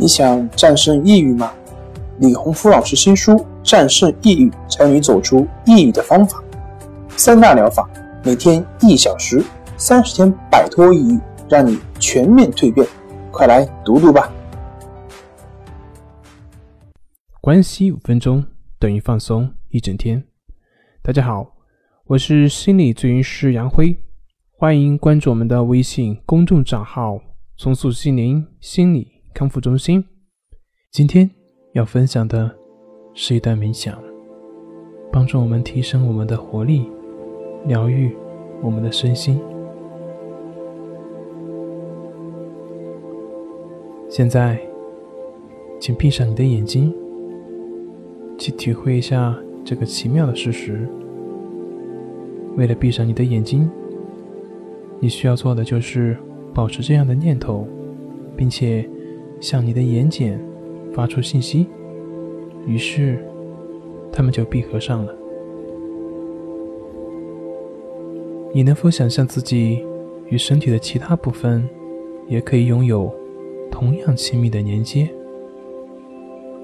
你想战胜抑郁吗？李洪福老师新书《战胜抑郁，教你走出抑郁的方法》，三大疗法，每天一小时，三十天摆脱抑郁，让你全面蜕变。快来读读吧！关系五分钟等于放松一整天。大家好，我是心理咨询师杨辉，欢迎关注我们的微信公众账号“重塑心灵心理”。康复中心，今天要分享的是一段冥想，帮助我们提升我们的活力，疗愈我们的身心。现在，请闭上你的眼睛，去体会一下这个奇妙的事实。为了闭上你的眼睛，你需要做的就是保持这样的念头，并且。向你的眼睑发出信息，于是它们就闭合上了。你能否想象自己与身体的其他部分也可以拥有同样亲密的连接？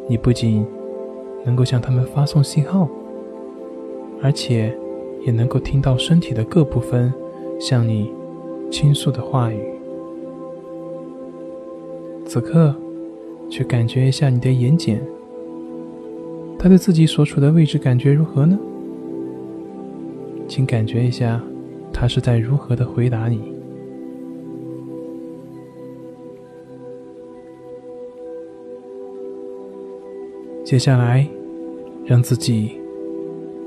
你不仅能够向他们发送信号，而且也能够听到身体的各部分向你倾诉的话语。此刻，去感觉一下你的眼睑，它对自己所处的位置感觉如何呢？请感觉一下，它是在如何的回答你。接下来，让自己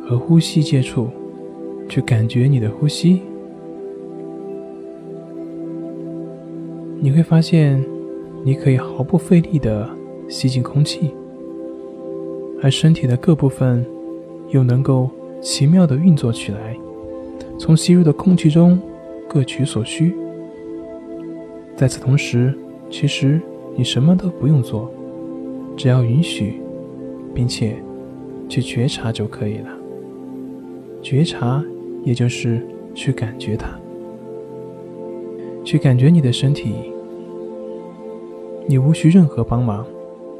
和呼吸接触，去感觉你的呼吸，你会发现。你可以毫不费力地吸进空气，而身体的各部分又能够奇妙地运作起来，从吸入的空气中各取所需。在此同时，其实你什么都不用做，只要允许，并且去觉察就可以了。觉察，也就是去感觉它，去感觉你的身体。你无需任何帮忙，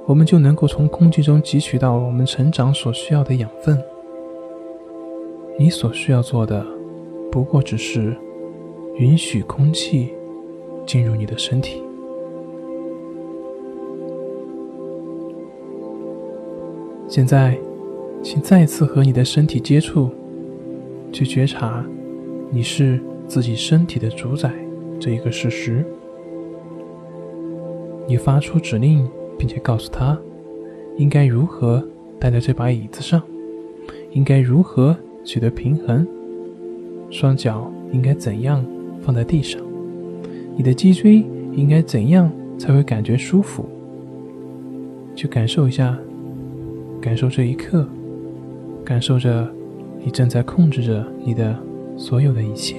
我们就能够从空气中汲取到我们成长所需要的养分。你所需要做的，不过只是允许空气进入你的身体。现在，请再次和你的身体接触，去觉察你是自己身体的主宰这一个事实。你发出指令，并且告诉他应该如何待在这把椅子上，应该如何取得平衡，双脚应该怎样放在地上，你的脊椎应该怎样才会感觉舒服。去感受一下，感受这一刻，感受着你正在控制着你的所有的一切。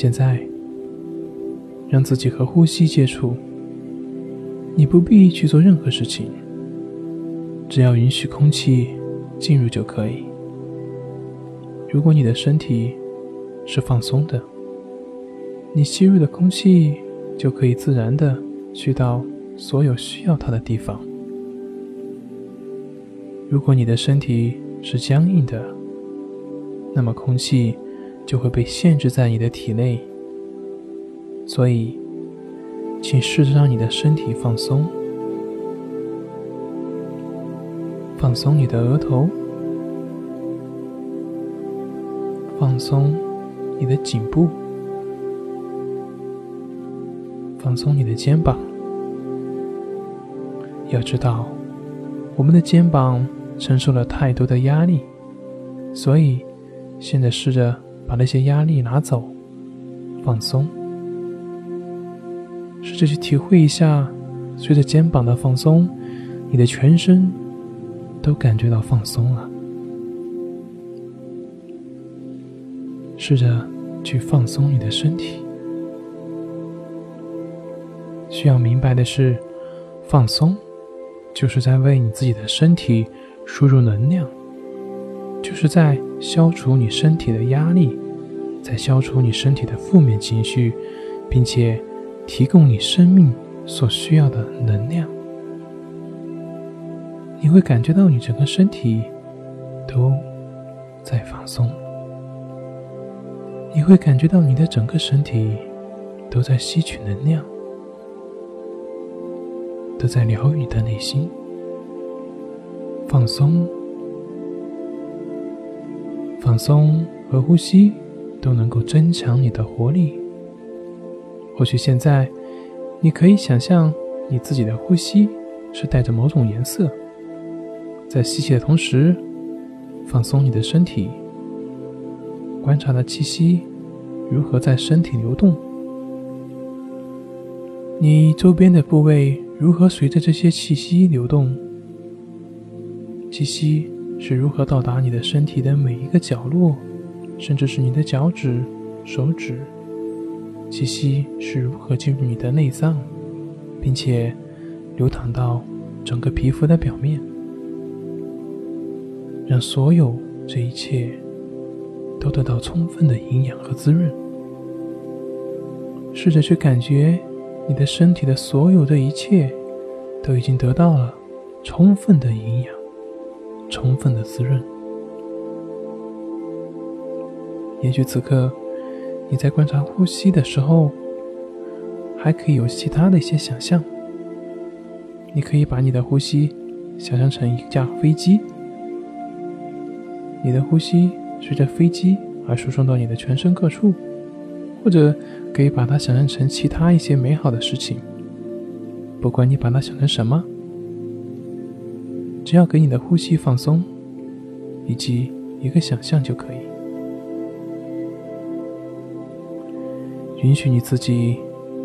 现在，让自己和呼吸接触。你不必去做任何事情，只要允许空气进入就可以。如果你的身体是放松的，你吸入的空气就可以自然的去到所有需要它的地方。如果你的身体是僵硬的，那么空气。就会被限制在你的体内，所以，请试着让你的身体放松，放松你的额头，放松你的颈部，放松你的肩膀。要知道，我们的肩膀承受了太多的压力，所以现在试着。把那些压力拿走，放松，试着去体会一下，随着肩膀的放松，你的全身都感觉到放松了。试着去放松你的身体。需要明白的是，放松就是在为你自己的身体输入能量。就是在消除你身体的压力，在消除你身体的负面情绪，并且提供你生命所需要的能量。你会感觉到你整个身体都在放松，你会感觉到你的整个身体都在吸取能量，都在疗愈你的内心。放松，放松和呼吸都能够增强你的活力。或许现在你可以想象你自己的呼吸是带着某种颜色。在吸气的同时，放松你的身体，观察的气息如何在身体流动，你周边的部位如何随着这些气息流动，气息是如何到达你的身体的每一个角落，甚至是你的脚趾、手指，气息是如何进入你的内脏，并且流淌到整个皮肤的表面。让所有这一切都得到充分的营养和滋润。试着去感觉你的身体的所有的一切都已经得到了充分的营养、充分的滋润。也许此刻你在观察呼吸的时候，还可以有其他的一些想象。你可以把你的呼吸想象成一架飞机。你的呼吸随着飞机而输送到你的全身各处，或者可以把它想象成其他一些美好的事情。不管你把它想成什么，只要给你的呼吸放松，以及一个想象就可以。允许你自己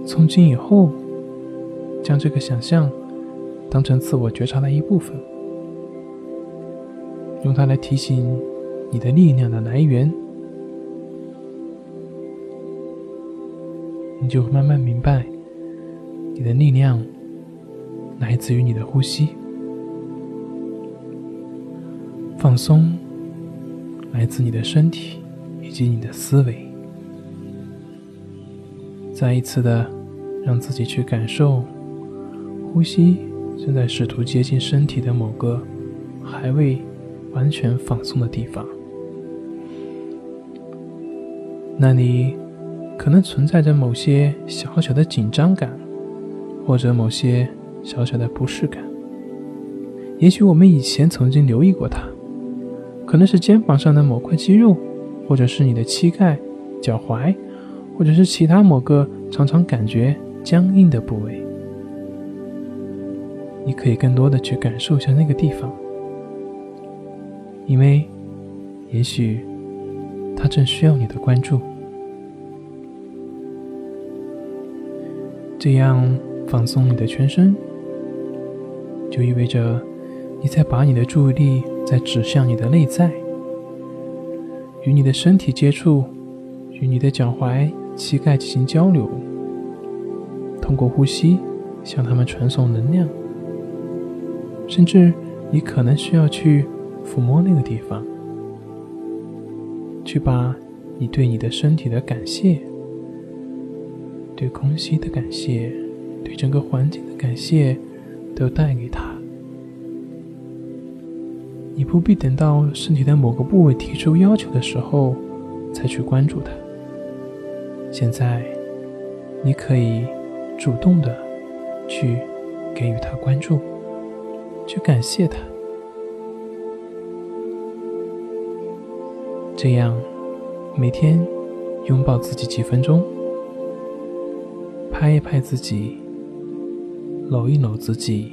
从今以后将这个想象当成自我觉察的一部分。用它来提醒你的力量的来源，你就会慢慢明白，你的力量来自于你的呼吸，放松来自你的身体以及你的思维。再一次的让自己去感受，呼吸正在试图接近身体的某个还未。完全放松的地方，那里可能存在着某些小小的紧张感，或者某些小小的不适感。也许我们以前曾经留意过它，可能是肩膀上的某块肌肉，或者是你的膝盖、脚踝，或者是其他某个常常感觉僵硬的部位。你可以更多的去感受一下那个地方。因为，也许他正需要你的关注。这样放松你的全身，就意味着你在把你的注意力在指向你的内在，与你的身体接触，与你的脚踝、膝盖进行交流，通过呼吸向他们传送能量，甚至你可能需要去。抚摸那个地方，去把你对你的身体的感谢、对空气的感谢、对整个环境的感谢，都带给他。你不必等到身体的某个部位提出要求的时候，才去关注它。现在，你可以主动的去给予他关注，去感谢他。这样，每天拥抱自己几分钟，拍一拍自己，搂一搂自己，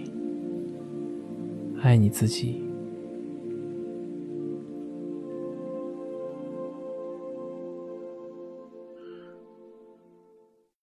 爱你自己。